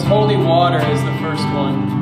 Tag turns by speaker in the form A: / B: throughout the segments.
A: holy water is the first one.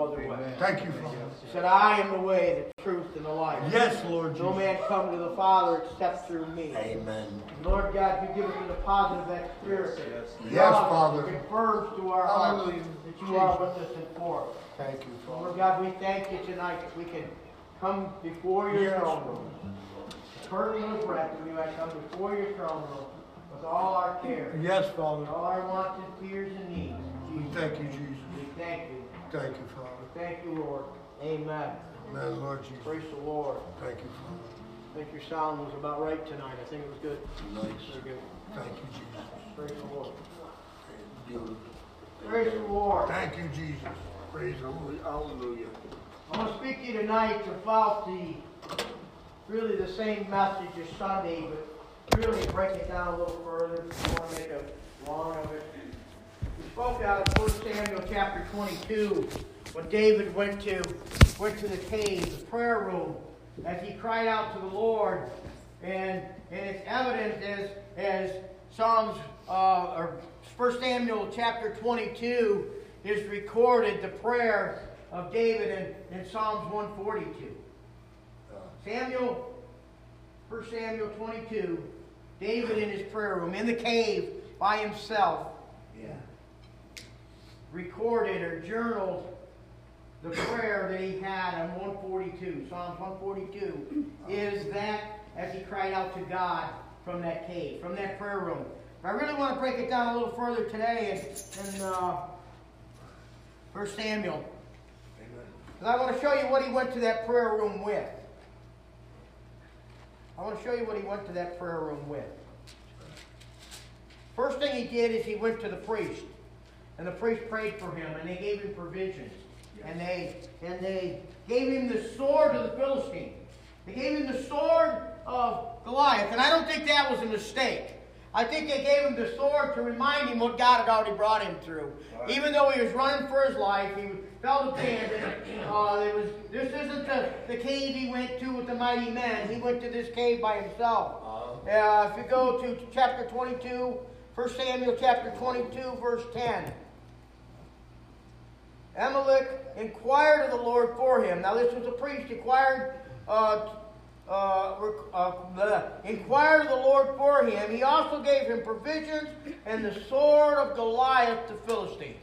B: no other way.
C: Thank you, Father.
B: You said, I am the way, the truth, and the life.
C: Yes, Lord
B: No man come to the Father except through me.
C: Amen.
B: Lord God, you give us the deposit of that spirit.
C: Yes,
B: Love
C: Father.
B: that Confirms to our hearts that you are with us and for us.
C: Thank you, Father.
B: Lord God, we thank you tonight that we can come before your
C: Yes.
B: throne room. Curtain was rent, and we might come before your throne room with all our cares,
C: Yes, Father.
B: all our wants and fears and needs.
C: We thank you, Jesus.
B: We thank you.
C: Thank you, Father.
B: Thank you, Lord. Amen.
C: Amen, Lord Jesus.
B: Praise the Lord.
C: Thank you, Father.
B: I think your sound was about right tonight. I think it was good.
C: Nice.
B: Very good.
C: Thank you, Jesus.
B: Praise the Lord.
C: Beautiful.
B: Praise the Lord.
C: Thank you, Jesus. Praise the Lord. Hallelujah.
B: I want to speak to you tonight about the really the same message as Sunday, but really break it down a little further. I want to make a long of it. We spoke out of 1 Samuel chapter 22 when David went to went to the cave, the prayer room, as he cried out to the Lord, and and it's evident as as Psalms uh, or 1 Samuel chapter 22 is recorded the prayer of David in, in Psalms 142. Samuel, 1 Samuel 22, David in his prayer room, in the cave by himself, Yeah. recorded or journaled the prayer that he had on 142. Psalms 142 is that as he cried out to God from that cave, from that prayer room. I really want to break it down a little further today in, in uh, 1 Samuel. Because I want to show you what he went to that prayer room with. I want to show you what he went to that prayer room with. First thing he did is he went to the priest. And the priest prayed for him and they gave him provisions. And they and they gave him the sword of the Philistine. They gave him the sword of Goliath. And I don't think that was a mistake. I think they gave him the sword to remind him what God had already brought him through. Even though he was running for his life, he felt abandoned. Uh, there was, this isn't the, the cave he went to with the mighty men. He went to this cave by himself. Uh, if you go to chapter 22, 1 Samuel chapter 22, verse 10. Ahimelech inquired of the Lord for him. Now, this was a priest, inquired, uh, uh, uh, inquired of the Lord for him. He also gave him provisions and the sword of Goliath the Philistine.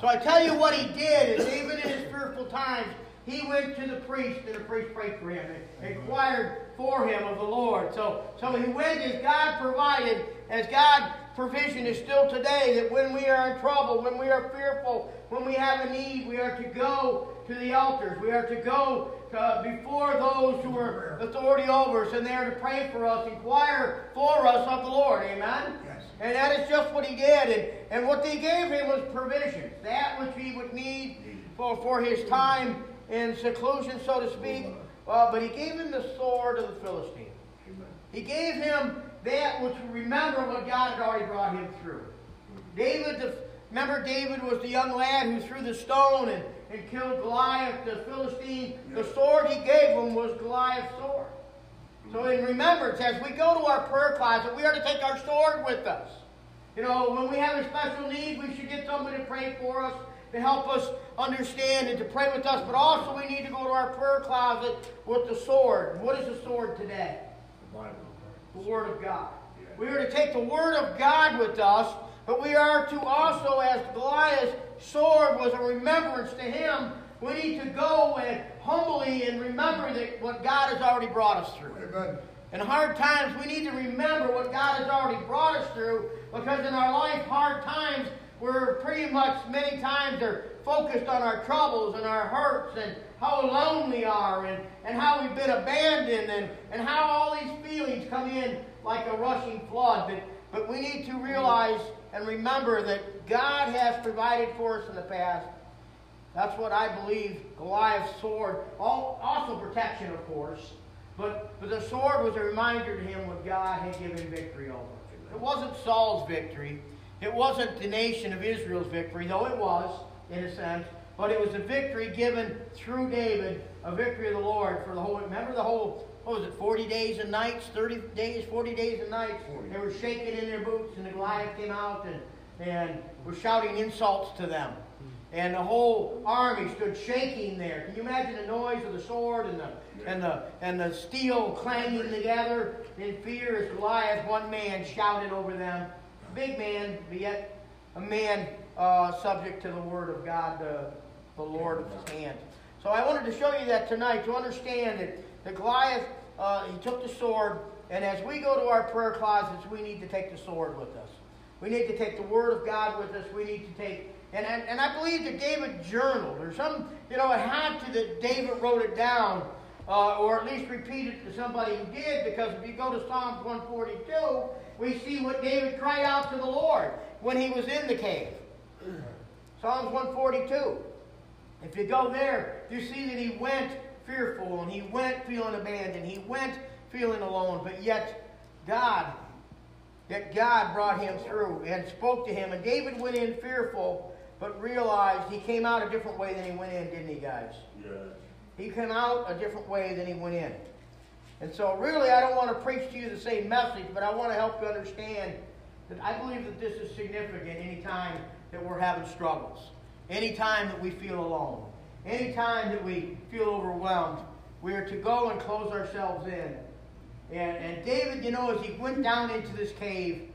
B: So I tell you what he did is even in his fearful times, he went to the priest and the priest prayed for him and inquired for him of the Lord. So, so he went as God provided, as God provision is still today, that when we are in trouble, when we are fearful, when we have a need, we are to go to the altars. We are to go uh, before those who are authority over us, and they are to pray for us, inquire for us of the Lord. Amen?
C: Yes.
B: And that is just what he did. And, and what they gave him was provisions, that which he would need for, for his time in seclusion, so to speak. But he gave him the sword of the Philistine. He gave him that which remember what God had already brought him through. David, the, remember David was the young lad who threw the stone and, and killed Goliath, the Philistine. The sword he gave him was Goliath's sword. So in remembrance, as we go to our prayer closet, we are to take our sword with us. You know, when we have a special need, we should get somebody to pray for us, to help us understand and to pray with us. But also we need to go to our prayer closet with the sword. What is the sword today? The Word of God. We are to take the Word of God with us, but we are to also, as Goliath's sword was a remembrance to him, we need to go and humbly and remember that what God has already brought us through.
C: Amen.
B: In hard times, we need to remember what God has already brought us through because in our life, hard times, we're pretty much many times are focused on our troubles and our hurts and how alone we are and, and how we've been abandoned and, and how all these feelings come in like a rushing flood. But, but we need to realize and remember that God has provided for us in the past. That's what I believe Goliath's sword, also protection, of course. But, but the sword was a reminder to him what God had given victory over. It wasn't Saul's victory. It wasn't the nation of Israel's victory, though it was, in a sense. But it was a victory given through David, a victory of the Lord for the whole. Remember the whole, what was it, 40 days and nights, 30 days, 40 days and nights?
C: 40.
B: They were shaking in their boots, and the Goliath came out and, and was shouting insults to them. Hmm. And the whole army stood shaking there. Can you imagine the noise of the sword and the and the and the steel clanging together in fear as Goliath, one man shouted over them. Big man, but yet a man uh, subject to the word of God, the, the Lord of his hand. So I wanted to show you that tonight to understand that the Goliath, uh, he took the sword, and as we go to our prayer closets, we need to take the sword with us. We need to take the Word of God with us. We need to take, and, and, and I believe that David journaled, or some, you know, it had to that David wrote it down, uh, or at least repeat it to somebody who did, because if you go to Psalms 142, we see what David cried out to the Lord when he was in the cave. Psalms 142. If you go there, you see that he went fearful and he went feeling abandoned. He went feeling alone, but yet God, yet God brought him through and spoke to him. And David went in fearful, but realized he came out a different way than he went in, didn't he, guys?
C: Yes.
B: He came out a different way than he went in. And so, really, I don't want to preach to you the same message, but I want to help you understand that I believe that this is significant anytime that we're having struggles, anytime that we feel alone, anytime that we feel overwhelmed. We are to go and close ourselves in. And, and David, you know, as he went down into this cave,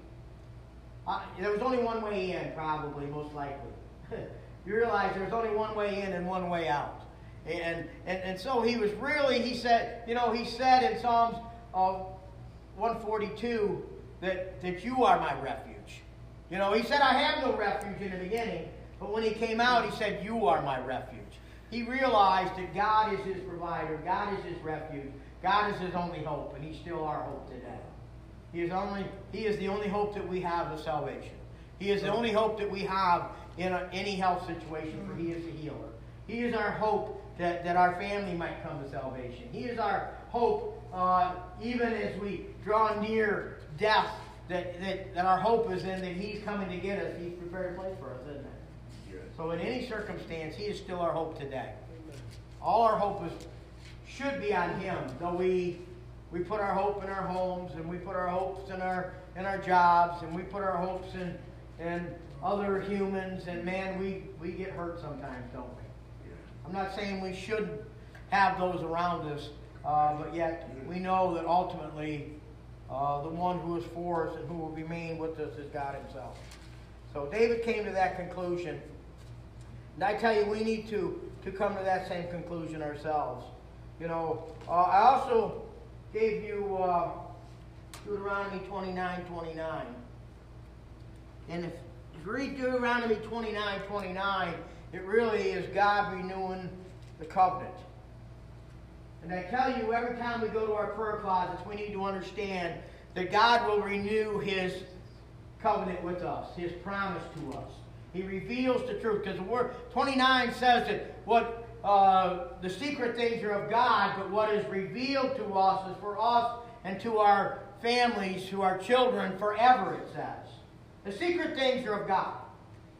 B: uh, there was only one way in, probably, most likely. you realize there's only one way in and one way out. And, and, and so he was really, he said, you know, he said in Psalms uh, 142 that, that you are my refuge. You know, he said, I have no refuge in the beginning, but when he came out, he said, You are my refuge. He realized that God is his provider, God is his refuge, God is his only hope, and he's still our hope today. He is, only, he is the only hope that we have of salvation. He is the only hope that we have in a, any health situation, for he is the healer. He is our hope that, that our family might come to salvation. He is our hope, uh, even as we draw near death, that, that, that our hope is in that He's coming to get us. He's prepared a place for us, isn't it?
C: Yes.
B: So in any circumstance, He is still our hope today. All our hope is, should be on Him, though we we put our hope in our homes and we put our hopes in our in our jobs and we put our hopes in in other humans and man we, we get hurt sometimes, don't we? I'm not saying we shouldn't have those around us, uh, but yet we know that ultimately uh, the one who is for us and who will remain with us is God Himself. So David came to that conclusion. And I tell you, we need to, to come to that same conclusion ourselves. You know, uh, I also gave you uh, Deuteronomy 29 29. And if, if you read Deuteronomy 29 29, it really is God renewing the covenant. And I tell you, every time we go to our prayer closets, we need to understand that God will renew His covenant with us, His promise to us. He reveals the truth because the word 29 says that what uh, the secret things are of God, but what is revealed to us is for us and to our families, to our children forever. It says the secret things are of God.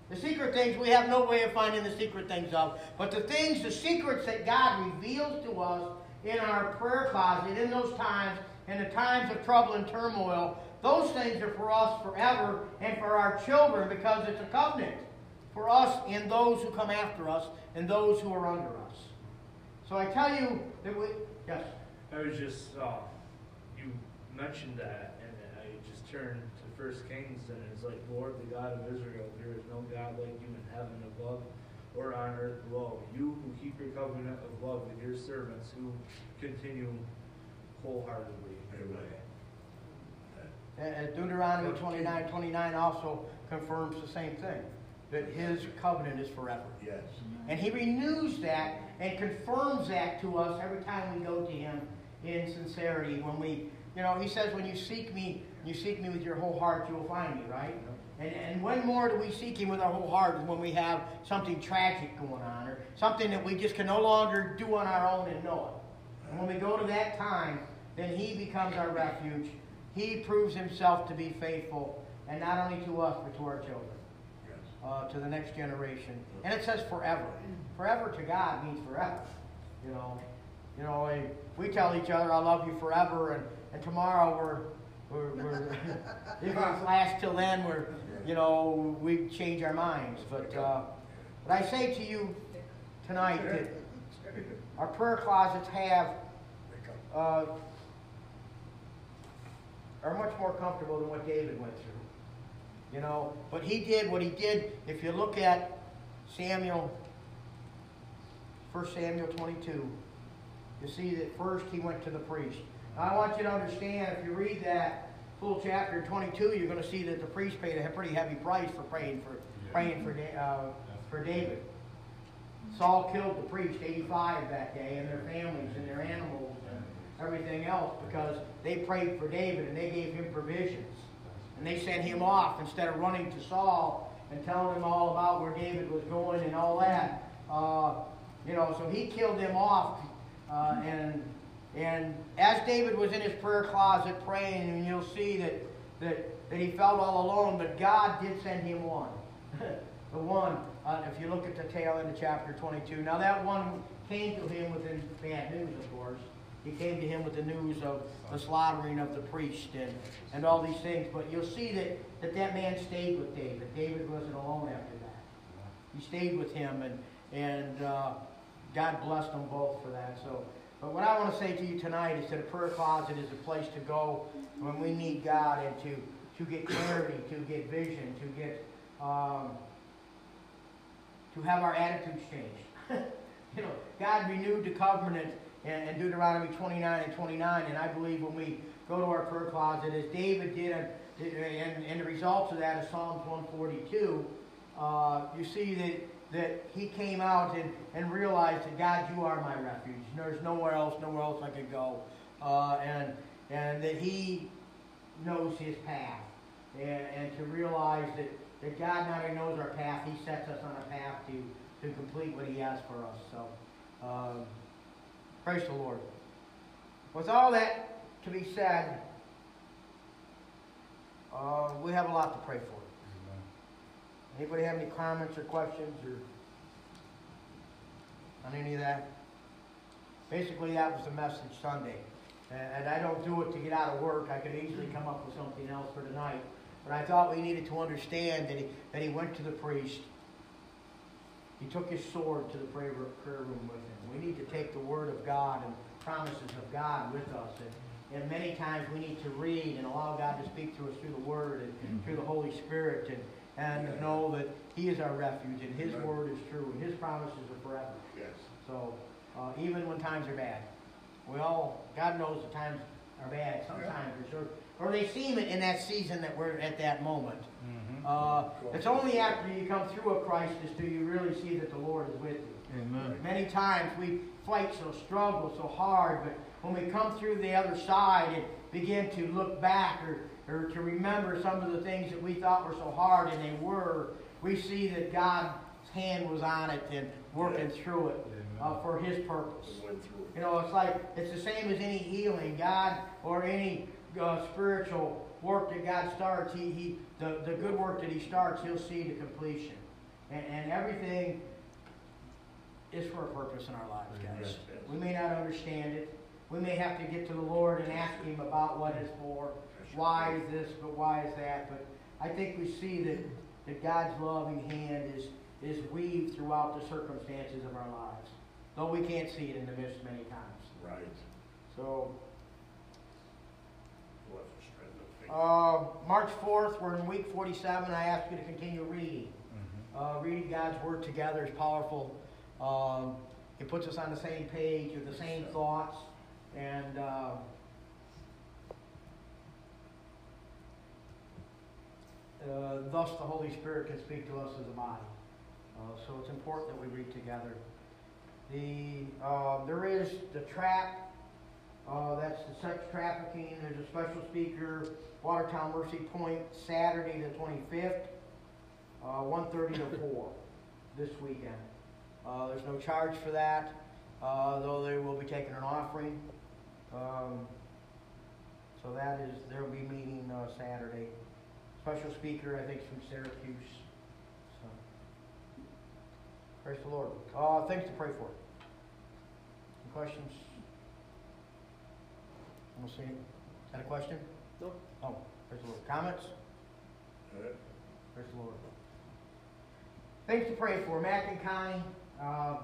B: The secret things we have no way of finding the secret things of, but the things, the secrets that God reveals to us in our prayer closet, in those times, in the times of trouble and turmoil, those things are for us forever and for our children because it's a covenant for us and those who come after us and those who are under us. So I tell you that we, yes,
D: I was just, uh, you mentioned that, and I just turned First Kings, and it's like, Lord, the God of Israel, there is no God like you in heaven above or on earth below. You who keep your covenant of love with your servants who continue wholeheartedly in your way.
B: and Deuteronomy 29 29 also confirms the same thing that his covenant is forever.
C: Yes.
B: And he renews that and confirms that to us every time we go to Him in sincerity. When we, you know, He says, when you seek me, you seek me with your whole heart, you will find me, right? And, and when more do we seek Him with our whole heart is when we have something tragic going on or something that we just can no longer do on our own and know it. And when we go to that time, then He becomes our refuge. He proves Himself to be faithful, and not only to us, but to our children
C: Yes.
B: uh, to the next generation. And it says forever. Forever to God means forever. You know, you know, we tell each other, "I love you forever," and, and tomorrow we're, we're, we're if it lasts till then, we're, you know, we change our minds. But, uh, but I say to you tonight that our prayer closets have uh, are much more comfortable than what David went through. You know, but he did what he did. If you look at Samuel, 1 Samuel 22, you see that first he went to the priest. I want you to understand, if you read that full chapter 22, you're going to see that the priest paid a pretty heavy price for praying for praying for uh, for David. Saul killed the priest, 85 that day, and their families and their animals and everything else because they prayed for David and they gave him provisions. And they sent him off instead of running to Saul and telling him all about where David was going and all that. Uh, you know, so he killed them off. Uh, and and as David was in his prayer closet praying, and you'll see that that, that he felt all alone, but God did send him one. the one, uh, if you look at the tail end of chapter 22. Now that one came to him within bad news, of course. He came to him with the news of the slaughtering of the priest and, and all these things. But you'll see that, that that man stayed with David. David wasn't alone after that. He stayed with him, and, and uh, God blessed them both for that. So, but what I want to say to you tonight is that a prayer closet is a place to go when we need God and to, to get clarity, to get vision, to get um, to have our attitudes changed. you know, God renewed the covenant in, in Deuteronomy 29 and 29, and I believe when we go to our prayer closet, as David did, and, and, the results of that is Psalms 142, uh, you see that that he came out and, and realized that God, you are my refuge. There's nowhere else, nowhere else I could go. Uh, and and that he knows his path. And, and to realize that, that God not only knows our path, he sets us on a path to, to complete what he has for us. So um, praise the Lord. With all that to be said, uh, we have a lot to pray for. Anybody have any comments or questions or on any of that? Basically, that was the message Sunday. And, I don't do it to get out of work. I could easily come up with something else for tonight. But I thought we needed to understand that he, that he went to the priest. He took his sword to the prayer, prayer room with him. We need to take the word of God and promises of God with us. And, and many times we need to read and allow God to speak to us through the word and through the Holy Spirit. And, and know that He is our refuge and His
C: Amen.
B: word is true and His promises are forever.
C: Yes.
B: So uh, even when times are bad, we all God knows the times are bad sometimes for sure, or they seem it in that season that we're at that moment. Uh, it's only after you come through a crisis do you really see that the Lord is with you.
D: Amen.
B: Many times we fight so, struggle so hard, but when we come through the other side and begin to look back or, or to remember some of the things that we thought were so hard, and they were, we see that God's hand was on it and working through it uh, for His purpose.
C: We went through it.
B: You know, it's like it's the same as any healing, God, or any uh, spiritual work that God starts. He, he, the, the good work that He starts, He'll see to completion, and, and everything is for a purpose in our lives, guys.
C: Yes, yes.
B: We may not understand it. We may have to get to the Lord and ask Him about what is for. Why is this? But why is that? But I think we see that, that God's loving hand is is weaved throughout the circumstances of our lives, though we can't see it in the midst many times.
C: Right.
B: So,
C: We'll have to strengthen the faith.
B: uh, March 4th, we're in week 47. I ask you to continue reading. Uh, reading God's Word together is powerful. Um, it puts us on the same page with the same thoughts. And uh, uh, thus the Holy Spirit can speak to us as a body. Uh, so it's important that we read together. The, uh, there is the trap, uh, that's the sex trafficking, there's a special speaker, Watertown Mercy Point, Saturday the twenty-fifth, uh, one thirty to four, this weekend. Uh, there's no charge for that, uh, though they will be taking an offering. Um, so that is, there'll be meeting, uh, Saturday. Special speaker, I think, from Syracuse, so. Praise the Lord. Uh, things to pray for. Any questions? We'll see. That a question?
A: No.
B: Oh, praise the Lord. Comments? Praise the Lord. Things to pray for. Mac and Connie. Uh,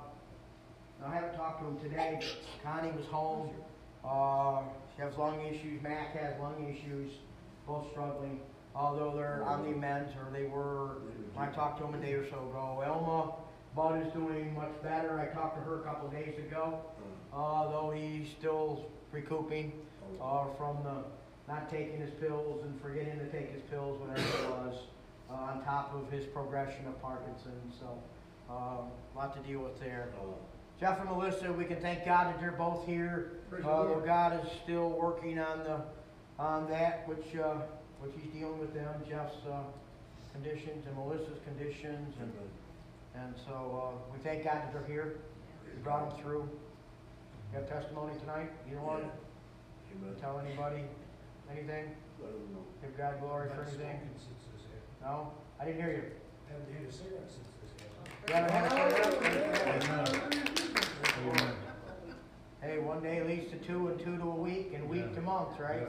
B: I haven't talked to him today. Connie was home. Uh, she has lung issues. Mac has lung issues. Both struggling. Although they're on the amends, or they were I talked to him a day or so ago. Elma Bud is doing much better. I talked to her a couple days ago. Uh, though he's still recouping uh, from the not taking his pills and forgetting to take his pills, whatever it was, uh, on top of his progression of Parkinson's. So, um, a lot to deal with there. Jeff and Melissa, we can thank God that they're both here.
C: Praise the
B: Uh,
C: Lord.
B: God is still working on the on that which uh, which He's dealing with them, Jeff's uh, conditions and Melissa's conditions, and and so uh, we thank God that they're here. We brought them through. You have testimony tonight? Either one?
C: to
B: Tell anybody anything?
C: Know.
B: Give God glory for anything? No? I didn't hear you.
E: Haven't hit a cigarette since this happened.
B: You haven't had a cigarette? Hey, one day leads to two, and two to a week, and week to months, right?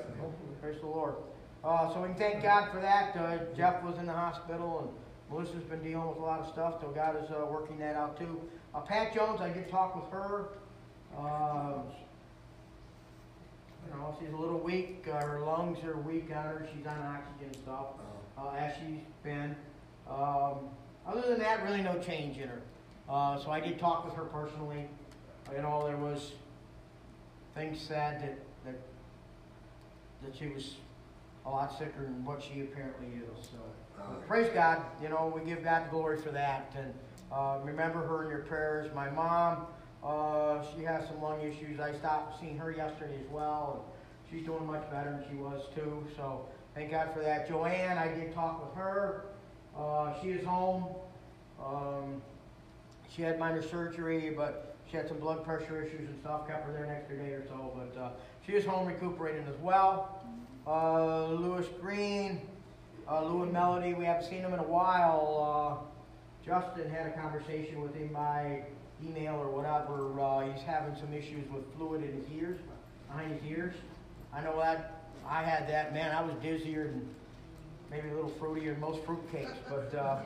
B: Praise the Lord. Uh, so we can thank God for that. Uh, Jeff was in the hospital, and Melissa's been dealing with a lot of stuff, so God is uh, working that out too. Uh, Pat Jones, I did talk with her. Uh, you know, she's a little weak. Uh, her lungs are weak on her. She's on oxygen and stuff, uh, as she's been. Um, other than that, really no change in her. So I did talk with her personally. You know, there was things said that, that she was a lot sicker than what she apparently is. So praise God. You know, we give God glory for that. And uh, remember her in your prayers. My mom, uh, she has some lung issues. I stopped seeing her yesterday as well. And she's doing much better than she was too. So thank God for that. Joanne, I did talk with her. Uh, she is home. Um, she had minor surgery, but she had some blood pressure issues and stuff. Kept her there an extra day or so, but uh, she is home recuperating as well. Uh, Lewis Green, uh, Lou and Melody, we haven't seen them in a while. Uh, Justin had a conversation with him by email or whatever. Uh, he's having some issues with fluid in his ears, behind his ears. I know that. I had that. Man, I was dizzier than maybe a little fruitier than most fruitcakes, but uh,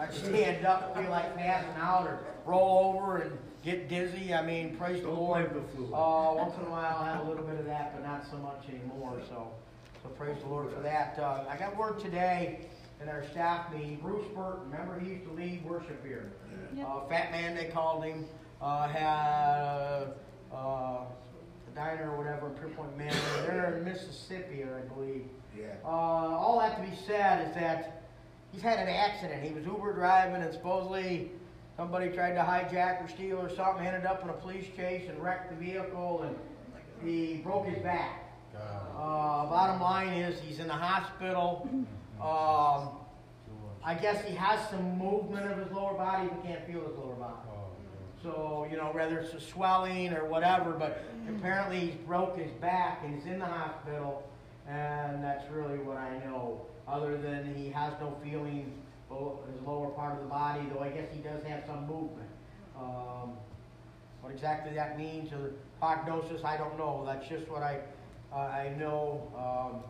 B: I'd stand up, feel like passing out, or roll over and get dizzy. I mean, praise the
D: Don't
B: Lord.
D: blame the fluid.
B: Uh, once in a while, I have a little bit of that, but not so much anymore. So, so praise the Lord for that. Uh, I got word today in our staff meeting. Bruce Burton, remember he used to lead worship here. Uh, Fat man, they called him. Uh, had uh, a diner or whatever in Pierrepont Manor. They're in Mississippi, I believe.
C: Yeah.
B: Uh, all that to be said is that he's had an accident. He was Uber driving, and supposedly somebody tried to hijack or steal or something. Ended up in a police chase and wrecked the vehicle, and he broke his back. Uh, bottom line is he's in the hospital. Um, I guess he has some movement of his lower body, but can't feel his lower body. So, you know, whether it's a swelling or whatever, but apparently he's broke his back and he's in the hospital, and that's really what I know. Other than he has no feeling his lower part of the body, though I guess he does have some movement. Um, what exactly that means, or prognosis, I don't know. That's just what I, uh, I know. Um,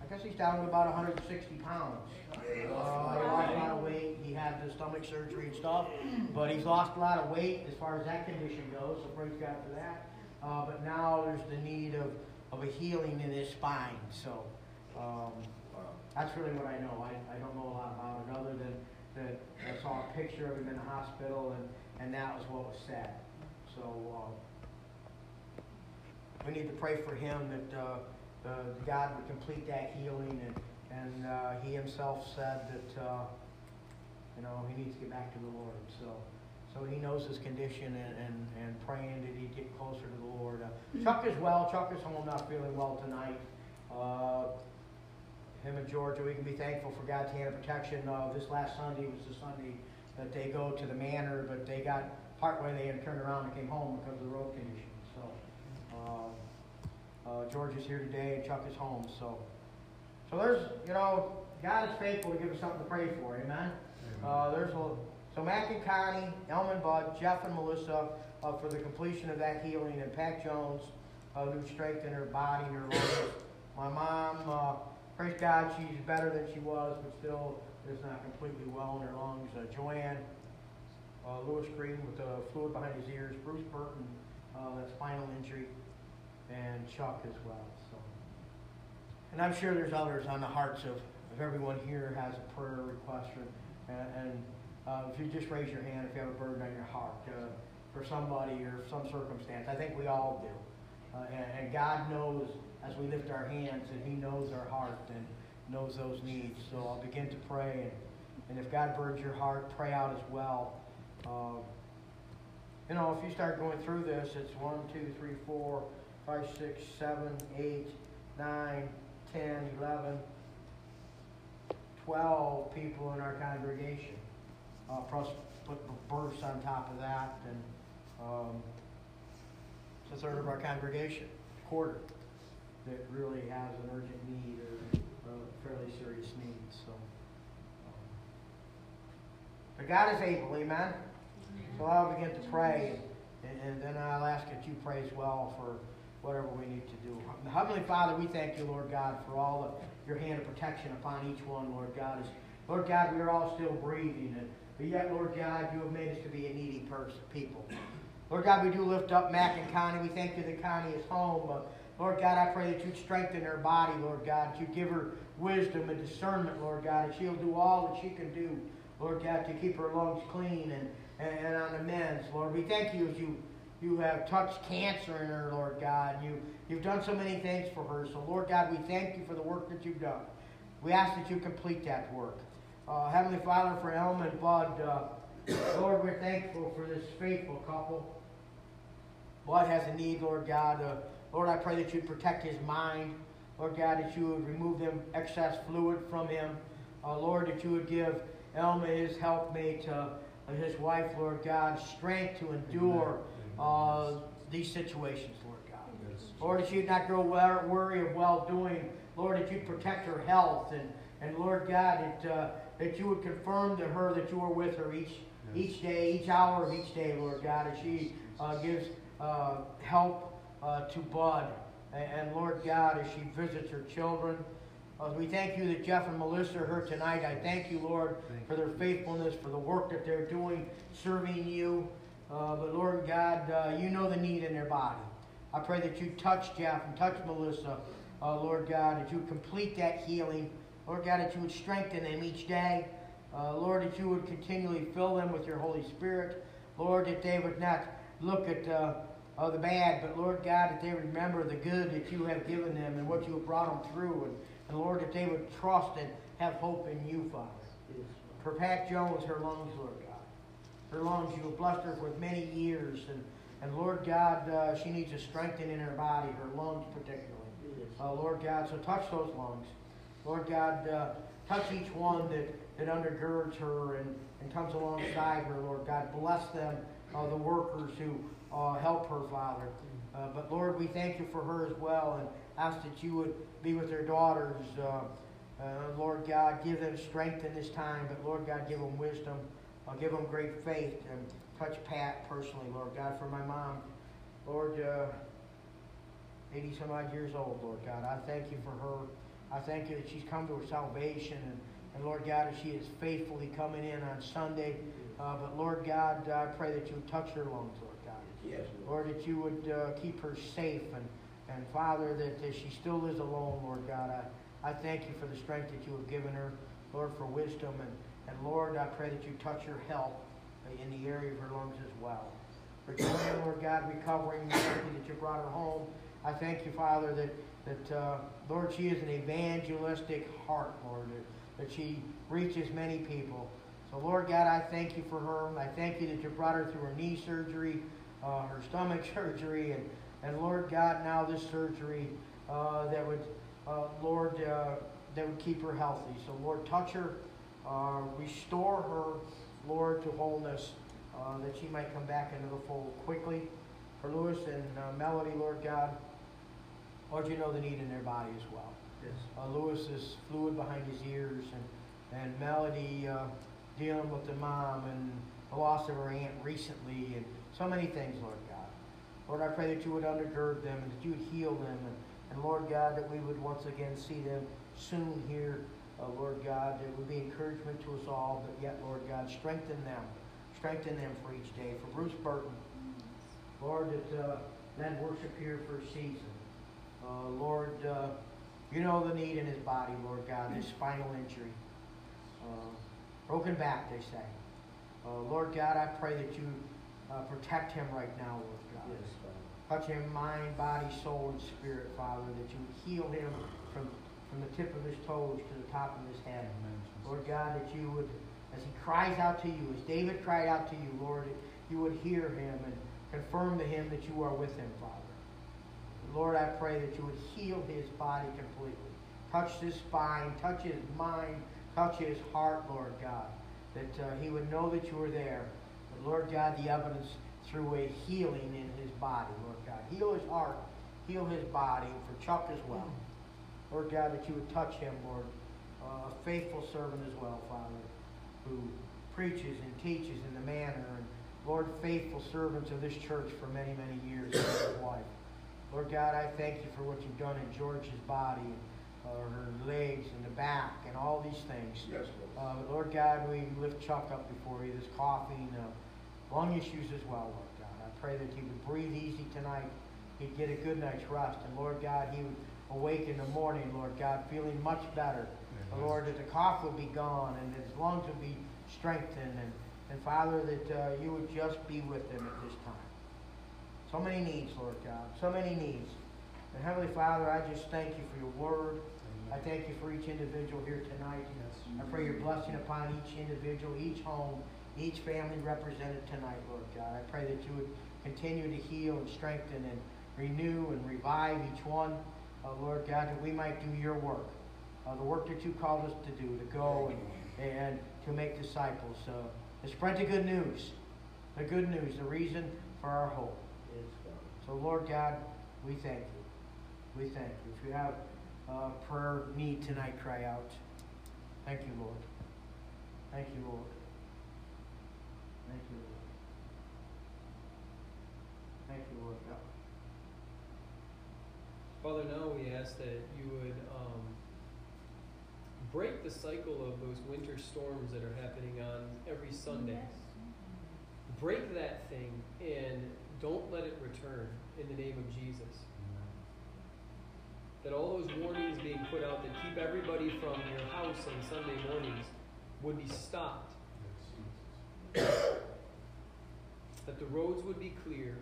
B: I guess he's down to about 160 pounds. Uh, he lost a lot of weight. He had the stomach surgery and stuff, but he's lost a lot of weight as far as that condition goes. So praise God for that. Uh, but now there's the need of, of a healing in his spine. So um, that's really what I know. I, I don't know a lot about it other than that I saw a picture of him in the hospital and, and that was what was said. So um, we need to pray for him that uh, uh, God would complete that healing and and uh, he himself said that uh, you know he needs to get back to the Lord. So So he knows his condition and, and, and praying that he'd get closer to the Lord. Uh, Chuck is well. Chuck is home, not feeling well tonight. Him and Georgia, we can be thankful for God's hand of protection. Uh, this last Sunday was the Sunday that they go to the manor, but they got partway they had turned around and came home because of the road conditions. So uh, uh, Georgia's here today and Chuck is home. So so there's you know God is faithful to give us something to pray for. Amen. Uh, there's a, so Mac and Connie, Elman Bud, Jeff and Melissa uh, for the completion of that healing, and Pat Jones uh, who strengthened her body and her lungs. My mom, uh, praise God, she's better than she was, but still is not completely well in her lungs. Uh, Joanne, uh, Lewis Green with uh, fluid behind his ears, Bruce Burton, uh, that spinal injury, and Chuck as well. So, and I'm sure there's others on the hearts of, of everyone here has a prayer request, or, and, and uh, if you just raise your hand if you have a burden on your heart uh, for somebody or some circumstance, I think we all do. Uh, and, and God knows as we lift our hands and He knows our heart and knows those needs. So I'll begin to pray. And, and if God burns your heart, pray out as well. Uh, you know, if you start going through this, it's 1, 2, 3, 4, 5, 6, 7, 8, 9, 10, 11, 12 people in our congregation. Uh, plus put births on top of that. And um, it's a third of our congregation, quarter, that really has an urgent need or a fairly serious need. So, um, but God is able, amen. So I'll begin to pray, and, and then I'll ask that you pray as well for whatever we need to do. Heavenly Father, we thank you, Lord God, for all of your hand of protection upon each one, Lord God. As, Lord God, we are all still breathing, and, but yet, Lord God, you have made us to be a needy person, people. Lord God, we do lift up Mac and Connie. We thank you that Connie is home. But Lord God, I pray that you'd strengthen her body, Lord God. You give her wisdom and discernment, Lord God. That she'll do all that she can do, Lord God, to keep her lungs clean and, and, and on the mends. Lord, we thank you as you, you have touched cancer in her, Lord God. You, you've done so many things for her. So, Lord God, we thank you for the work that you've done. We ask that you complete that work. Uh, Heavenly Father, for Elma and Bud, uh, Lord, we're thankful for this faithful couple. Bud has a need, Lord God. Uh, Lord, I pray that you'd protect his mind. Lord God, that you would remove them excess fluid from him. Uh, Lord, that you would give Elma, his helpmate, uh, his wife, Lord God, strength to endure uh, these situations, Lord God. Lord, that you'd not grow worry of well-doing. Lord, that you'd protect her health. And, and Lord God, that, uh, that you would confirm to her that you are with her each, each day, each hour of each day, Lord God, as she uh, gives uh, help uh, to Bud. And, and, Lord God, as she visits her children. Uh, we thank you that Jeff and Melissa are here tonight. I thank you, Lord, for their faithfulness, for the work that they're doing, serving you. Uh, but Lord God, uh, you know the need in their body. I pray that you touch Jeff and touch Melissa, uh, Lord God, that you complete that healing. Lord God, that you would strengthen them each day. Uh, Lord, that you would continually fill them with your Holy Spirit. Lord, that they would not look at uh, the bad, but Lord God, that they remember the good that you have given them and what you have brought them through. And, and Lord, that they would trust and have hope in you, Father. For Pat Jones, her lungs, Lord God. Her lungs, you have blessed her with many years. And, and Lord God, uh, she needs a strengthening in her body, her lungs particularly. Uh, Lord God, so touch those lungs. Lord God, uh, touch each one that, that undergirds her and, and comes alongside her, Lord God. Bless them, uh, the workers who uh, help her, Father. Uh, but Lord, we thank you for her as well and ask that you would be with their daughters. Uh, uh, Lord God, give them strength in this time, but Lord God, give them wisdom. Uh, give them great faith and touch Pat personally, Lord God, for my mom. Lord, uh, 80 some odd years old, Lord God. I thank you for her. I thank you that she's come to her salvation. And, and Lord God, as she is faithfully coming in on Sunday. Uh, but Lord God, I pray that you would touch her lungs, Lord.
C: Yes,
B: Lord, that you would uh, keep her safe. And, and Father, that as she still is alone, Lord God, I, I thank you for the strength that you have given her, Lord, for wisdom. And, and Lord, I pray that you touch her health in the area of her lungs as well. For Joanne, Lord God, recovering, thank you that you brought her home. I thank you, Father, that, that uh, Lord, she is an evangelistic heart, Lord, that, that she reaches many people. So, Lord God, I thank you for her. I thank you that you brought her through her knee surgery, uh, her stomach surgery, and, and Lord God, now this surgery uh, that would, uh, Lord, uh, that would keep her healthy. So, Lord, touch her, uh, restore her, Lord, to wholeness, uh, that she might come back into the fold quickly. For Lewis and uh, Melody, Lord God, Lord, you know the need in their body as well.
D: Yes.
B: Uh, Lewis is fluid behind his ears, and, and Melody uh, dealing with the mom and the loss of her aunt recently, and so many things, Lord God. Lord, I pray that you would undergird them and that you would heal them, and, and Lord God, that we would once again see them soon here, uh, Lord God. It would be encouragement to us all, but yet, Lord God, strengthen them. Strengthen them for each day. For Bruce Burton, Lord, that uh, worship here for a season. Uh, Lord, uh, you know the need in his body, Lord God, his spinal injury. Uh, broken back, they say. Uh, Lord God, I pray that you uh, protect him right now, Lord God.
D: Yes,
B: Touch him, mind, body, soul, and spirit, Father, that you would heal him from, from the tip of his toes to the top of his head. Lord God, that you would, as he cries out to you, as David cried out to you, Lord, you would hear him and confirm to him that you are with him, Father. Lord, I pray that you would heal his body completely. Touch his spine, touch his mind, touch his heart, Lord God. That uh, he would know that you are there. Lord God, the evidence through a healing in his body, Lord God. Heal his heart, heal his body, and for Chuck as well. Lord God, that you would touch him, Lord. Uh, a faithful servant as well, Father, who preaches and teaches in the manor. And Lord, faithful servants of this church for many, many years, and his wife. Lord God, I thank you for what you've done in George's body, uh, her legs and the back, and all these things.
C: Yes, Lord.
B: Uh, Lord God, we lift Chuck up before you, this coughing, uh, lung issues as well, Lord God. I pray that he would breathe easy tonight. He'd get a good night's rest. And Lord God, he would awake in the morning, Lord God, feeling much better. Uh, Lord, that the cough would be gone and his lungs would be strengthened. And, and Father, that uh, you would just be with him at this time. So many needs, Lord God. So many needs. And Heavenly Father, I just thank you for your word. I thank you for each individual here tonight. I pray your blessing upon each individual, each home, each family represented tonight, Lord God. I pray that you would continue to heal and strengthen and renew and revive each one, uh, Lord God, that we might do your work, uh, the work that you called us to do, to go and, and to make disciples, uh, to spread the good news, the good news, the reason for our hope.
D: Father.
B: So, Lord God, we thank you. We thank you. If you have uh, prayer need tonight, cry out. Thank you, Lord. Thank you, Lord. Thank you, Lord. Thank you, Lord God.
A: Father, now we ask that you would um, break the cycle of those winter storms that are happening on every Sunday. Break that thing and don't let it return in the name of Jesus. That all those warnings being put out that keep everybody from your house on Sunday mornings would be stopped. That the roads would be clear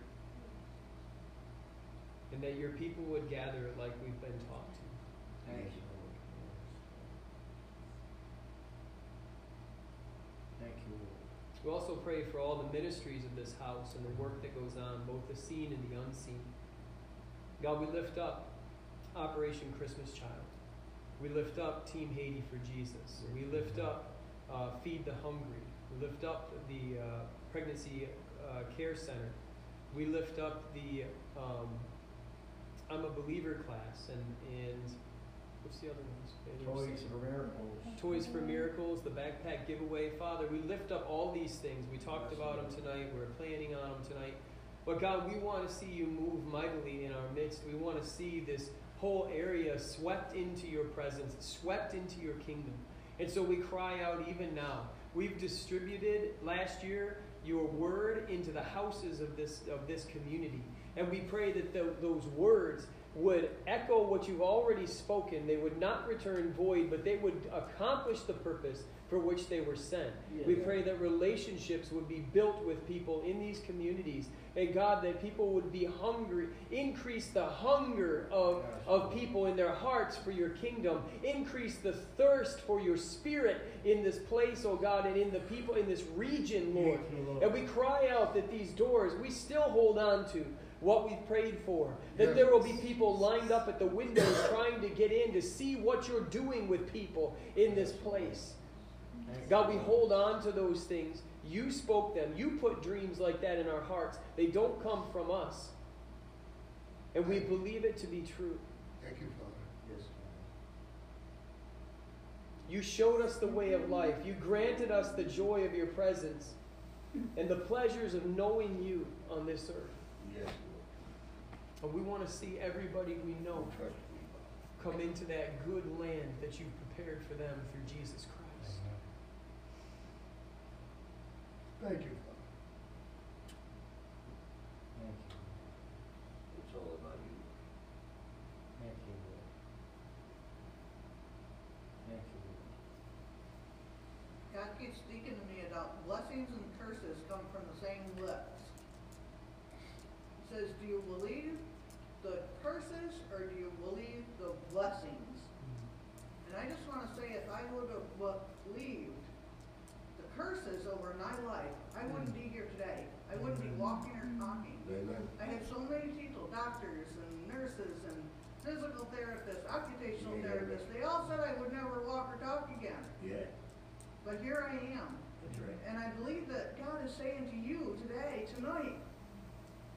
A: and that your people would gather like we've been taught to.
B: Thank you, Lord. Thank you, Lord.
A: We also pray for all the ministries of this house and the work that goes on, both the seen and the unseen. God, we lift up Operation Christmas Child. We lift up Team Haiti for Jesus. We lift up uh, Feed the Hungry. We lift up the uh, Pregnancy uh, Care Center. We lift up the um, I'm a Believer class and, and what's the other ones?
B: Toys for miracles.
A: Toys for Miracles, the backpack giveaway. Father, we lift up all these things. We talked about them tonight. We're planning on them tonight. But God, we want to see you move mightily in our midst. We want to see this whole area swept into your presence, swept into your kingdom. And so we cry out even now. We've distributed last year your word into the houses of this of this community. And we pray that tho- those words would echo what you've already spoken. They would not return void, but they would accomplish the purpose for which they were sent. We pray that relationships would be built with people in these communities. And God, that people would be hungry, increase the hunger of, of people in their hearts for your kingdom, increase the thirst for your spirit in this place, oh God, and in the people in this region, Lord.
B: You, Lord.
A: And we cry out that these doors, we still hold on to what we've prayed for. That
C: Yes.
A: there will be people lined up at the windows trying to get in to see what you're doing with people in this place. God, we hold on to those things. You spoke them. You put dreams like that in our hearts. They don't come from us. And we believe it to be true.
C: Thank you, Father.
B: Yes. Father.
A: You showed us the way of life. You granted us the joy of your presence and the pleasures of knowing you on this earth.
C: Yes,
A: And we want to see everybody we know
C: Lord. Trust me, Father.
A: come into that good land that you've prepared for them through Jesus Christ.
C: Thank you, Father.
B: Thank you.
C: It's all about you.
B: Thank you, Lord. Thank you, Lord.
F: God keeps speaking to me about blessings and curses come from the same lips. He says, do you believe the curses or do you believe the blessings? And I just want to say, if I would have believed the curses over my life, I wouldn't be here today. I wouldn't be walking or talking.
C: Amen.
F: I had so many people, doctors and nurses and physical therapists, occupational
C: Yeah.
F: therapists, they all said I would never walk or talk again.
C: Yeah,
F: But here I am.
C: that's right.
F: And I believe that God is saying to you today, tonight,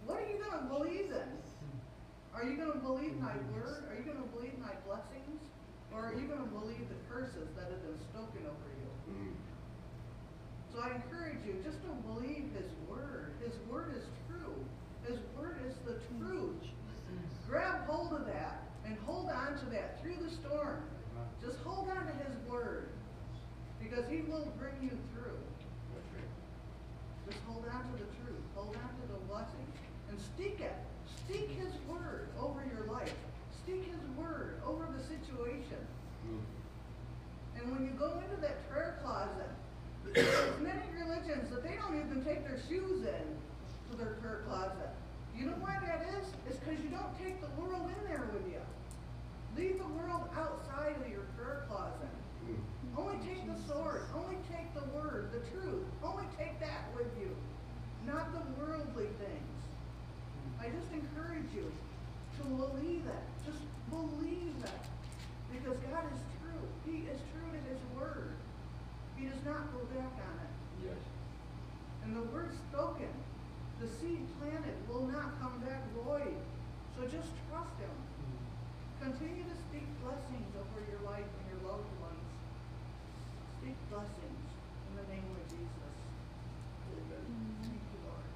F: what are you going to believe in? Are you going to believe my word? Are you going to believe my blessings? Or are you going to believe the curses that have been spoken over you?
C: Mm.
F: So I encourage you just to believe His word. His word is true. His word is the truth. Grab hold of that and hold on to that through the storm. Just hold on to His word because He will bring you through. Just hold on to the truth. Hold on to the blessing. And speak it. Speak His word over your life. Speak His word over the situation.
C: Mm.
F: And when you go into that prayer closet, there's many religions that they don't even take their shoes in to their prayer closet. You know why that is? It's because you don't take the world in there with you. Leave the world outside of your prayer closet.
C: Mm.
F: Only take the sword. Only take the word, the truth. Only take that with you, not the worldly things. I just encourage you to believe that. Just believe that. Because God is true. He is true to His word. He does not go back on it.
C: Yes.
F: And the word spoken, the seed planted, will not come back void. So just trust Him. Mm-hmm. Continue to speak blessings over your life and your loved ones. Speak blessings in the name of Jesus.
C: Amen.
F: Thank you, Lord.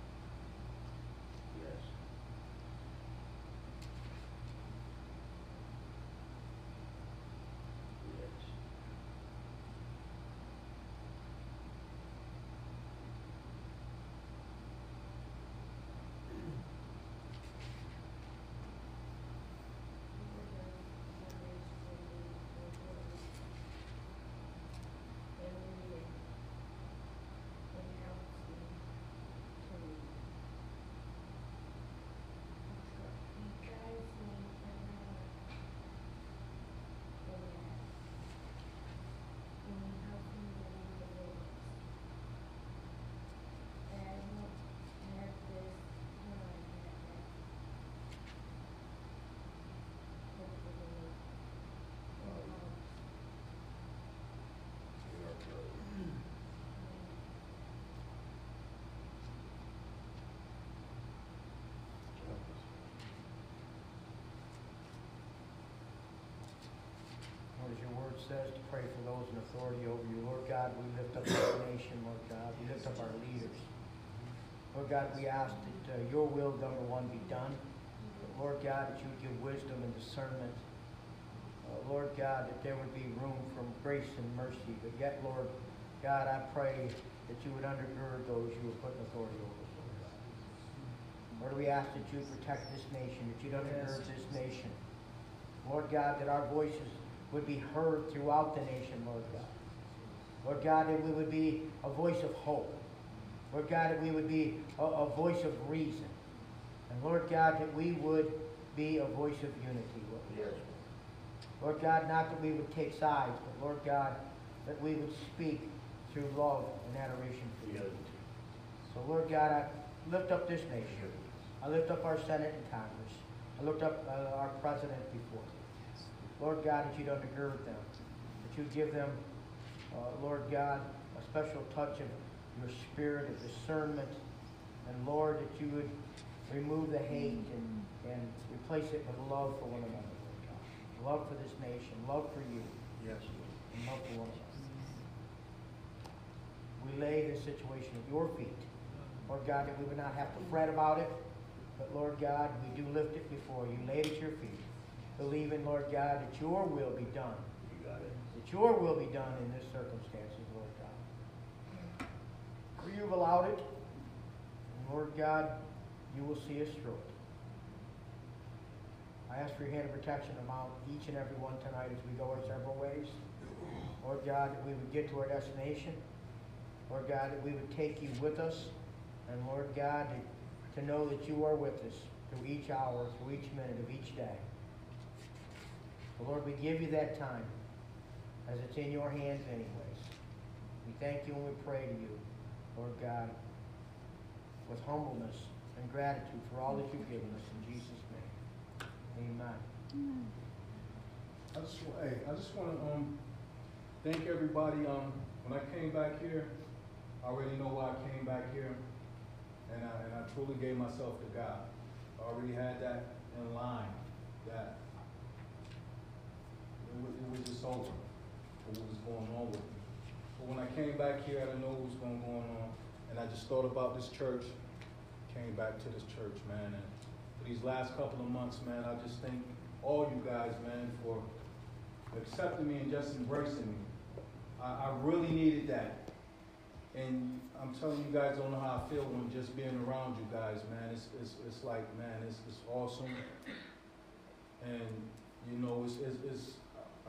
C: Yes. Yes. In our prayer. Help us.
B: Lord, as your word says, to pray for those in authority over you. Lord God, we lift up our nation, Lord God. We lift up our leaders. Lord God, we ask that uh, your will, number one, be done. But Lord God, that you would give wisdom and discernment. Uh, Lord God, that there would be room for grace and mercy. But yet, Lord God, I pray that you would undergird those you have put in authority over us, Lord God. Lord, we ask that you protect this nation, that you'd undergird this nation. Lord God, that our voices would be heard throughout the nation, Lord God. Lord God, that we would be a voice of hope. Lord God, that we would be a, a voice of reason. And Lord God, that we would be a voice of unity, Lord.
C: Yes.
B: Lord God, not that we would take sides, but Lord God, that we would speak through love and adoration for you.
C: Yes.
B: So Lord God, I lift up this nation. I lift up our Senate and Congress. I lift up uh, our president before. Lord God, that you'd undergird them, that you'd give them, uh, Lord God, a special touch of your spirit of discernment, and Lord, that you would remove the hate and, and replace it with love for one another, Lord God. Love for this nation, love for you,
C: Yes.
B: and love for one another. We lay this situation at your feet. Lord God, that we would not have to fret about it, but Lord God, we do lift it before you, lay it at your feet, believing, Lord God, that your will be done,
C: You got it.
B: that your will be done in this circumstances, Lord God. For you've allowed it, and Lord God, you will see us through it. I ask for your hand of protection among each and every one tonight as we go our several ways. Lord God, that we would get to our destination. Lord God, that we would take you with us. And Lord God, to, to know that you are with us through each hour, through each minute of each day. So Lord, we give you that time as it's in your hands anyways. We thank you and we pray to you, Lord God, with humbleness and gratitude for all that you've given us in Jesus' name. Amen.
G: I just, hey, I just wanna, um, thank everybody, um, when I came back here, I already know why I came back here, and I, and I truly gave myself to God. I already had that in line, that it was just over, what was going on with me. But when I came back here, I didn't know what was going, on, and I just thought about this church, came back to this church, man, and these last couple of months, man, I just thank all you guys, man, for accepting me and just embracing me. I, I really needed that. And I'm telling you guys don't know how I feel when just being around you guys, man. It's, it's, it's like, man, it's, it's awesome. And, you know, it's, it's, it's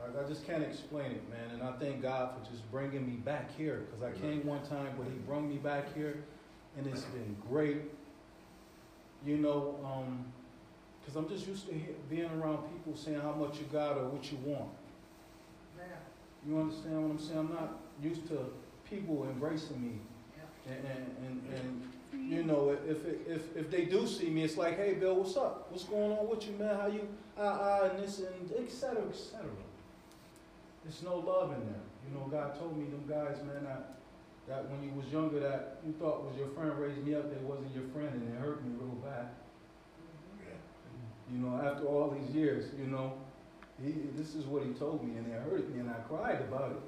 G: I, I just can't explain it, man. And I thank God for just bringing me back here. Because I came one time, but He brought me back here. And it's been great. You know, um, because I'm just used to being around people saying how much you got or what you want.
F: Yeah,
G: You understand what I'm saying? I'm not used to people embracing me.
F: yeah.
G: And, and, and, and you know, if, if, if they do see me, it's like, hey, Bill, what's up? What's going on with you, man? How you, ah, ah, and this, and et cetera, et cetera. There's no love in there. You know, God told me, them guys, man, that, that when you was younger, that you thought was your friend raised me up, they wasn't your friend, and it hurt me real bad. You know, after all these years, you know, he, this is what he told me, and it hurt me, and I cried about it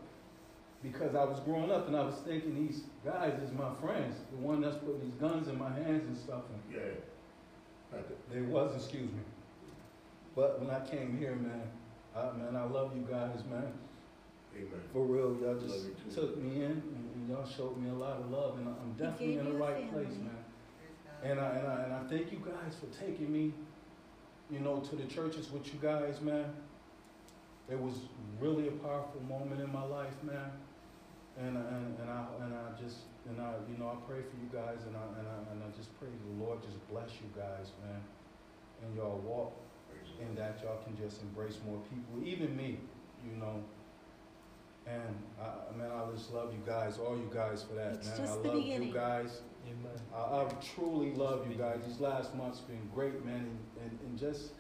G: because I was growing up and I was thinking these guys is my friends, the one that's putting these guns in my hands and stuff, and
C: Yeah.
G: They was, excuse me. But when I came here, man, I, man, I love you guys, man.
C: Amen.
G: For real, y'all just took me in, and, and y'all showed me a lot of love, and I'm definitely in the
H: you a
G: right place, man. And I, and I, and I thank you guys for taking me, you know, to the churches with you guys, man. It was really a powerful moment in my life, man. And, and, and I, and I just, and I, you know, I pray for you guys and I, and I, and I just pray the Lord just bless you guys, man. And y'all walk
C: Praise
G: in that y'all can just embrace more people, even me, you know. And I, man, I just love you guys, all you guys for that,
H: It's
G: man.
H: just
G: I
H: the
G: love
H: beginning.
G: you guys.
A: Amen.
G: I, I truly love you guys. These last months been great, man, and, and, and just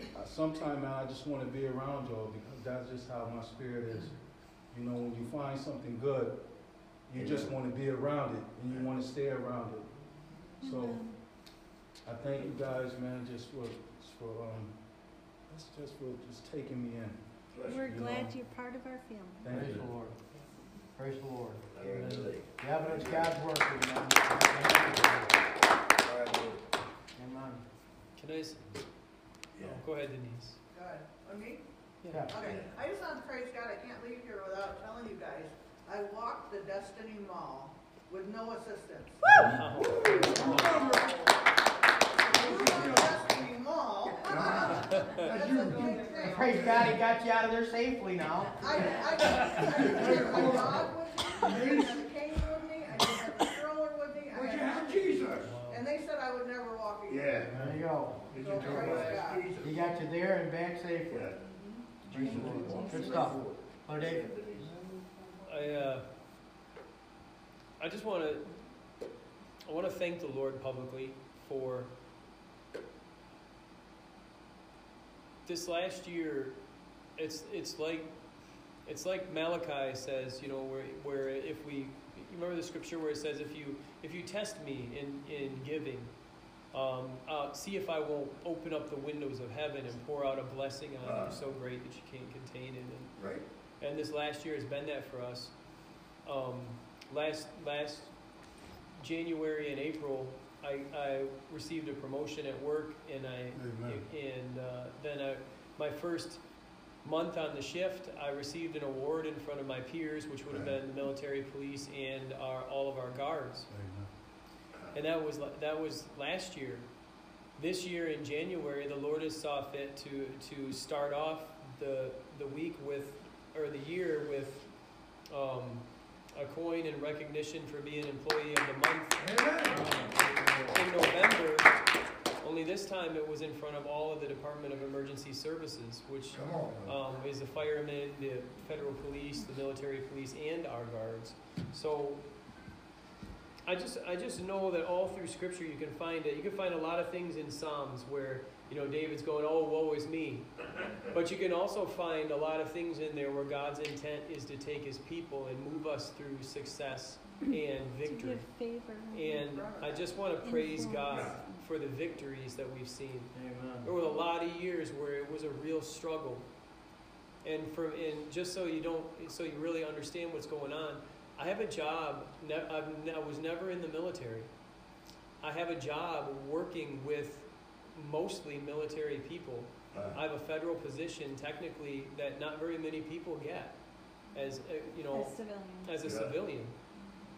G: uh, sometime, man, I just want to be around y'all because that's just how my spirit is. You know, when you find something good, you just want to be around it and you want to stay around it. So I thank you guys, man, just for just for um, that's just for just taking me in.
C: Bless
H: We're
G: you
H: glad
G: know.
H: you're part of our family.
G: Thank
B: Praise
G: you.
B: the Lord. Praise the Lord.
C: you. Have a good day.
B: The evidence God's work, amen.
C: All right, Lord.
B: Amen.
A: Can I? s-
C: Yeah.
A: oh, go ahead, Denise.
F: Good. On me?
B: Yeah.
F: Okay, I just want to praise God, I can't leave here without telling you guys, I walked the Destiny Mall with no assistance.
A: Wow.
F: You run the Destiny Mall. That's a big thing.
B: Praise God, He got you out of there safely now.
F: I, I, I took my dog with me, I didn't a cane with me, I didn't a stroller with me, I
C: But you
F: had
C: have. Jesus.
F: And they said I would never walk again.
C: Yeah.
B: There you go.
C: Did
F: So
C: you tell
F: praise
C: us
F: God.
C: Jesus?
B: He got you there and back safely.
C: Yeah.
B: Jesus. Good stuff. Oh, Dave?
A: I uh, I just want to I want to thank the Lord publicly for this last year. It's it's like it's like Malachi says, you know, where where if we you remember the scripture where it says if you if you test me in in giving. Um, uh, see if I won't open up the windows of heaven and pour out a blessing on
C: Ah.
A: you so great that you can't contain it. And
C: Right.
A: and this last year has been that for us. Um, last last January and April, I, I received a promotion at work, and I
G: Amen.
A: and uh, then I, my first month on the shift, I received an award in front of my peers, which would have been the military, police, and our all of our guards
G: Amen.
A: and that was that was last year. This year in January, the Lord has saw fit to to start off the the week with or the year with um, a coin in recognition for being employee of the month in November. Only this time it was in front of all of the Department of Emergency Services, which um, is the firemen, the federal police, the military police, and our guards. So I just I just know that all through Scripture you can find it. You can find a lot of things in Psalms where you know David's going, "Oh, woe is me," but you can also find a lot of things in there where God's intent is to take His people and move us through success and victory.
I: give favor.
A: And I just want to praise God for the victories that we've seen.
B: Amen.
A: There were a lot of years where it was a real struggle. And for and just so you don't so you really understand what's going on, I have a job. I've I was never in the military. I have a job working with mostly military people.
C: Uh,
A: I have a federal position technically that not very many people get as uh, you know
I: As civilians.
A: as a
C: Yeah.
A: civilian.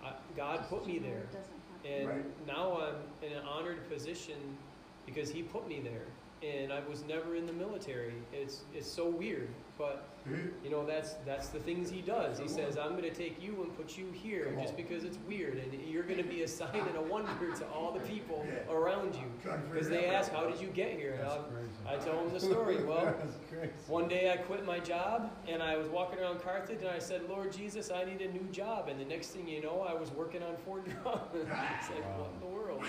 A: I, God put me there. And
C: Right.
A: now I'm in an honored position because he put me there. And I was never in the military. It's it's so weird, but you know that's that's the things he does. He says, "I'm going to take you and put you here just because it's weird, and you're going to be a sign and a wonder to all the people around you." Because they ask,
C: how-
A: "How did you get here?" And I'll-
G: crazy.
A: I tell them the story. Well, one day I quit my job and I was walking around Carthage and I said, Lord Jesus, I need a new job. And the next thing you know, I was working on Fort Drum. it's like, what in the world?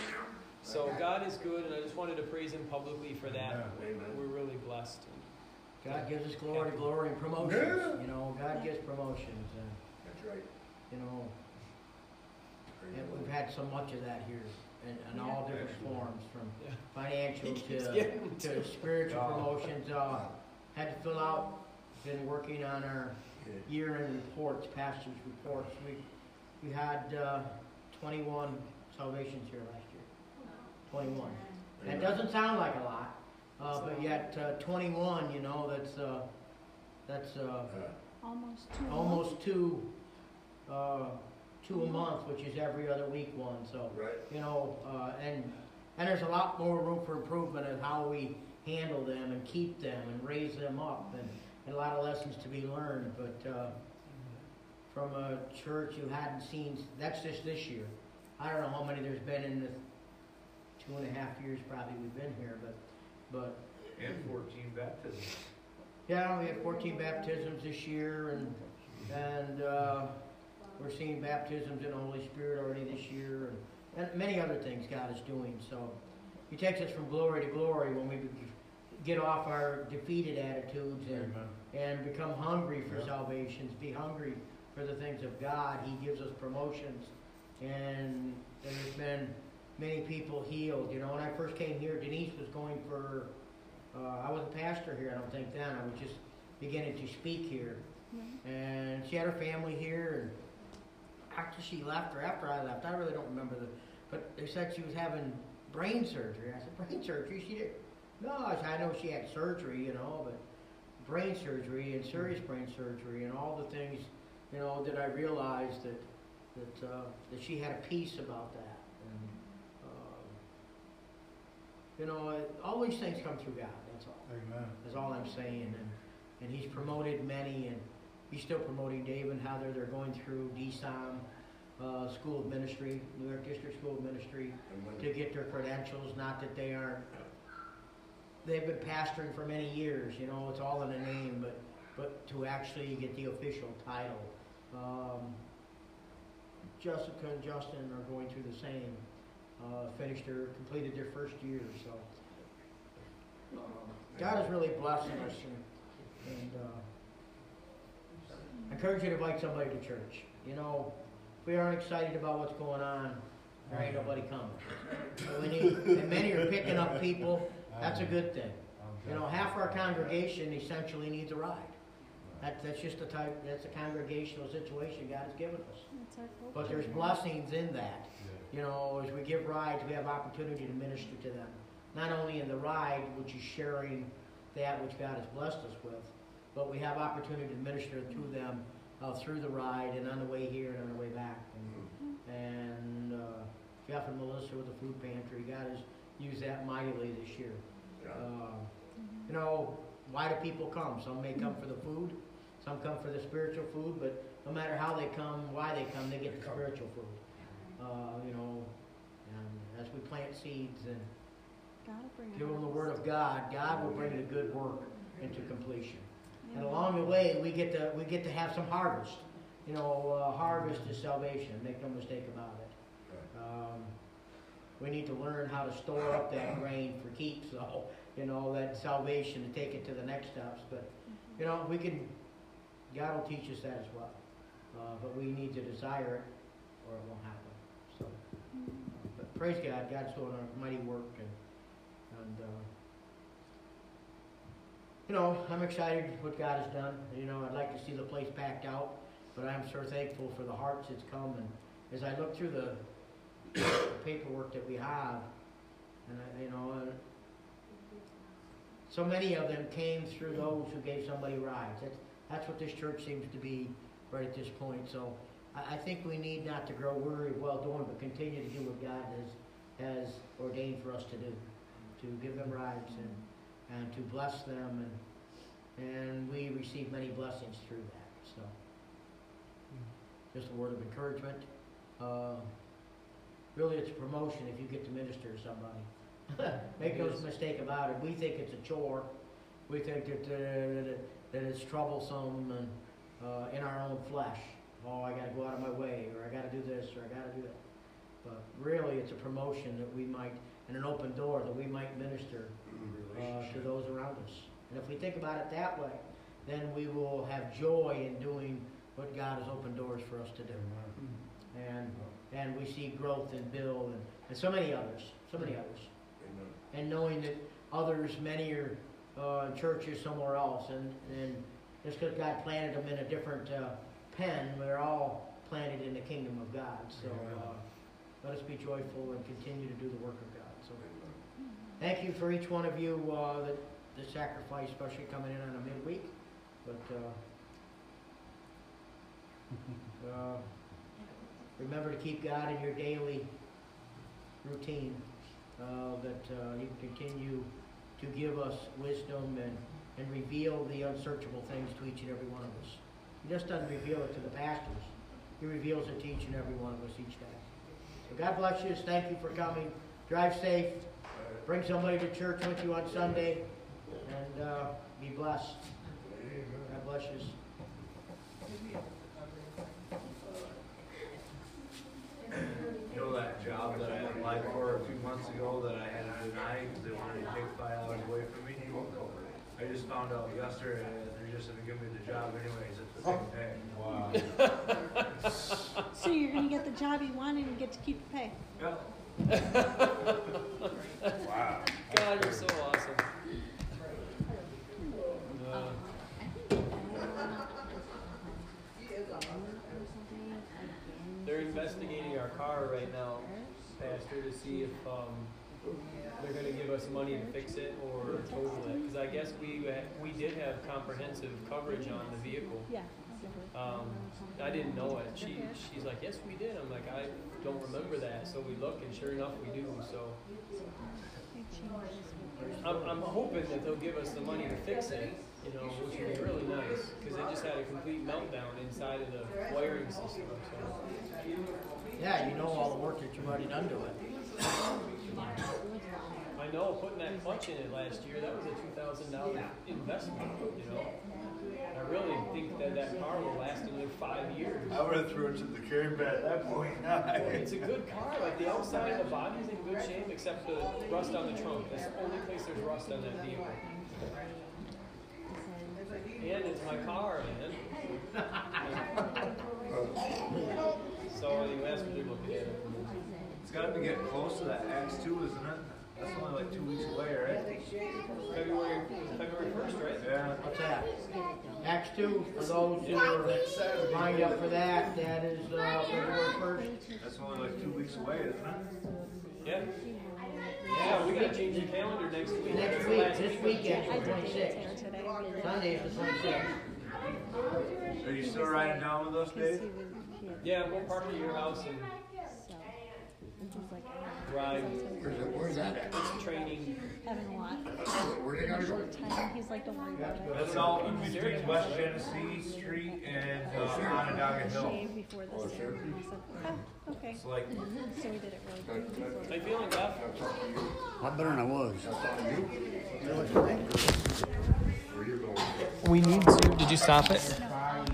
A: So God is good, and I just wanted to praise Him publicly for that.
C: Amen.
A: We're really blessed.
B: God gives us glory, glory, and promotions.
C: Yeah.
B: You know, God gives promotions, and
C: That's right.
B: you know, and we've had so much of that here, in, in all different
C: Excellent.
B: forms, from
A: Yeah.
B: financial to to
A: to-
B: spiritual
G: Wow.
B: promotions. Uh, had to fill out. Been working on our
C: Yeah.
B: year-end reports, pastors' reports. We we had uh, 21 salvations here last year. 21. That doesn't sound like a lot, uh, but yet uh, 21. You know, that's uh, that's uh,
I: Almost two.
B: almost two uh, two a month, which is every other week one. So
C: Right.
B: you know, uh, and and there's a lot more room for improvement in how we handle them and keep them and raise them up, and, and a lot of lessons to be learned. But uh, from a church who hadn't seen, that's just this year. I don't know how many there's been in the two and a half years probably we've been here, but but
D: And fourteen baptisms.
B: yeah, we had 14 baptisms this year, and and uh, we're seeing baptisms in the Holy Spirit already this year, and, and many other things God is doing. So He takes us from glory to glory when we get off our defeated attitudes and, and become hungry for
G: Yeah.
B: salvations, be hungry for the things of God. He gives us promotions, and there's been many people healed. You know, when I first came here, Denise was going for. Uh, I wasn't pastor here, I don't think then. I was just beginning to speak here,
I: Right.
B: and she had her family here. And after she left, or after I left, I really don't remember the. But they said she was having brain surgery. I said, brain surgery? She did. No, I said, I know she had surgery, you know, but brain surgery and serious brain surgery and all the things, you know, that I realized that that uh, that she had a peace about that. And um, you know, all these things come through God. That's all.
G: Amen.
B: That's all I'm saying. And and He's promoted many, and he's still promoting Dave and Heather. They're going through DSOM, uh, School of Ministry, New York District School of Ministry,
C: And when-
B: to get their credentials. Not that they aren't. They've been pastoring for many years. You know, it's all in the name, but but to actually get the official title. Um, Jessica and Justin are going through the same. Uh, finished their, completed their first year, so. um, God is really blessing us and, and, uh, I encourage you to invite somebody to church. You know, if we aren't excited about what's going on, there ain't nobody coming. So we need, and many are picking up people, that's a good thing. You know, half our congregation essentially needs a ride. That, that's just the type, that's a congregational situation God has given us.
H: That's our.
B: But there's blessings in that. You know, as we give rides, we have opportunity to minister to them. Not only in the ride, which is sharing that which God has blessed us with, but we have opportunity to minister to them uh, through the ride and on the way here and on the way back. And, and uh, Jeff and Melissa with the food pantry, God has used that mightily this year.
C: Yeah.
B: Uh, you know, why do people come? Some may come for the food, some come for the spiritual food, but no matter how they come, why they come, they get the spiritual food. Uh, you know, and as we plant seeds and
H: Gotta bring
B: give them the word of God, God will bring the good work into completion. And along the way, we get to we get to have some harvest. You know, uh, harvest is salvation. Make no mistake about it. Um, we need to learn how to store up that grain for keeps, so you know that salvation to take it to the next steps. But you know, we can. God will teach us that as well. Uh, but we need to desire it, or it won't happen. Praise God, God's doing a mighty work, and and. Uh, you know, I'm excited what God has done. You know, I'd like to see the place packed out, but I'm sure thankful for the hearts that's come. And as I look through the paperwork that we have, and I, you know, and so many of them came through those who gave somebody rides. That's that's what this church seems to be right at this point. So I, I think we need not to grow weary of well doing, but continue to do what God has has ordained for us to do, to give them rides and and to bless them. And and we receive many blessings through that so. Just a word of encouragement. Uh, really it's a promotion if you get to minister to somebody. Make no mistake about it. We think it's a chore. We think that uh, that, that it's troublesome and uh, in our own flesh oh I got to go out of my way or I got to do this or I got to do that but really it's a promotion that we might and an open door that we might minister uh, to those around us. And if we think about it that way, then we will have joy in doing what God has opened doors for us to do. And and we see growth in Bill and, and so many others, so many others.
C: Amen.
B: And knowing that others, many are uh, in churches somewhere else, and, and just because God planted them in a different uh, pen, we're all planted in the kingdom of God. So uh, let us be joyful and continue to do the work of God. So. Thank you for each one of you, uh, that, the sacrifice, especially coming in on a midweek, but, uh, uh, remember to keep God in your daily routine, uh, that, uh, you continue to give us wisdom and, and reveal the unsearchable things to each and every one of us. He just doesn't reveal it to the pastors, he reveals it to each and every one of us each day. So God bless you, thank you for coming, drive safe, Bring somebody to church with you on Sunday and uh, be blessed. God bless you.
D: You know that job that I applied for a few months ago that I had to deny because they wanted to take five dollars away from me? I just found out yesterday that they're just gonna give me the job anyways at the same pay.
G: Wow.
H: So you're gonna get the job you want and you get to keep the pay.
D: Yep.
C: Wow.
A: God, you're so awesome. Uh,
F: He is a
A: They're investigating our car right now, Pastor, to see if um, they're going to give us money to fix it or total it. Because I guess we we did have comprehensive coverage on the vehicle.
H: Yeah.
A: Um, I didn't know it. She she's like, yes, we did. I'm like, I don't remember that. So we look, and sure enough, we do. So
H: It changes with
A: I'm, I'm hoping that they'll give us the money to fix it, you know, which would be really nice, because it just had a complete meltdown inside of the wiring system, so.
B: Yeah, you know all the work that you've already done to it.
A: I know, putting that clutch in it last year, that was a two thousand dollar investment, you know? I really think that that car will last another five years.
C: I would have threw it to the curb at that point.
A: It's a good car, like the outside of the body's in good shape, except the rust on the trunk, that's the only place there's rust on that vehicle. And it's my car, man. So anyway, that's what they're looking at.
D: It's gotta be getting close to that Acts two, isn't it? That's only like two weeks away, right?
A: February, February first, right?
D: Yeah.
B: What's that? Acts two, for those who are lined up for that, that is, uh, February first.
D: That's only like two weeks away, isn't it?
A: Yeah. Yeah, we gotta change the calendar next week.
B: Next week, this weekend,
A: June.
B: the twenty-sixth. Sunday is the twenty-sixth.
D: Are you still riding down with us, Dave?
A: Yeah, we'll park at your house and drive.
J: Where's, it- where's that at?
A: It's training.
H: Having a lot.
J: Where they gotta go?
H: Time. He's like, don't worry about it.
D: That's out in between West Genesee Street and, uh, Onondaga Hill.
H: Shave before this.
J: sure.
H: And I said, oh, okay.
D: It's like,
H: So we did it really
J: That-
H: quick.
A: How you feeling, Jeff?
J: That's up you.
K: Lot better than I was.
J: That's on you.
B: You know what's right?
J: Where you going?
A: We need to. Did you stop it?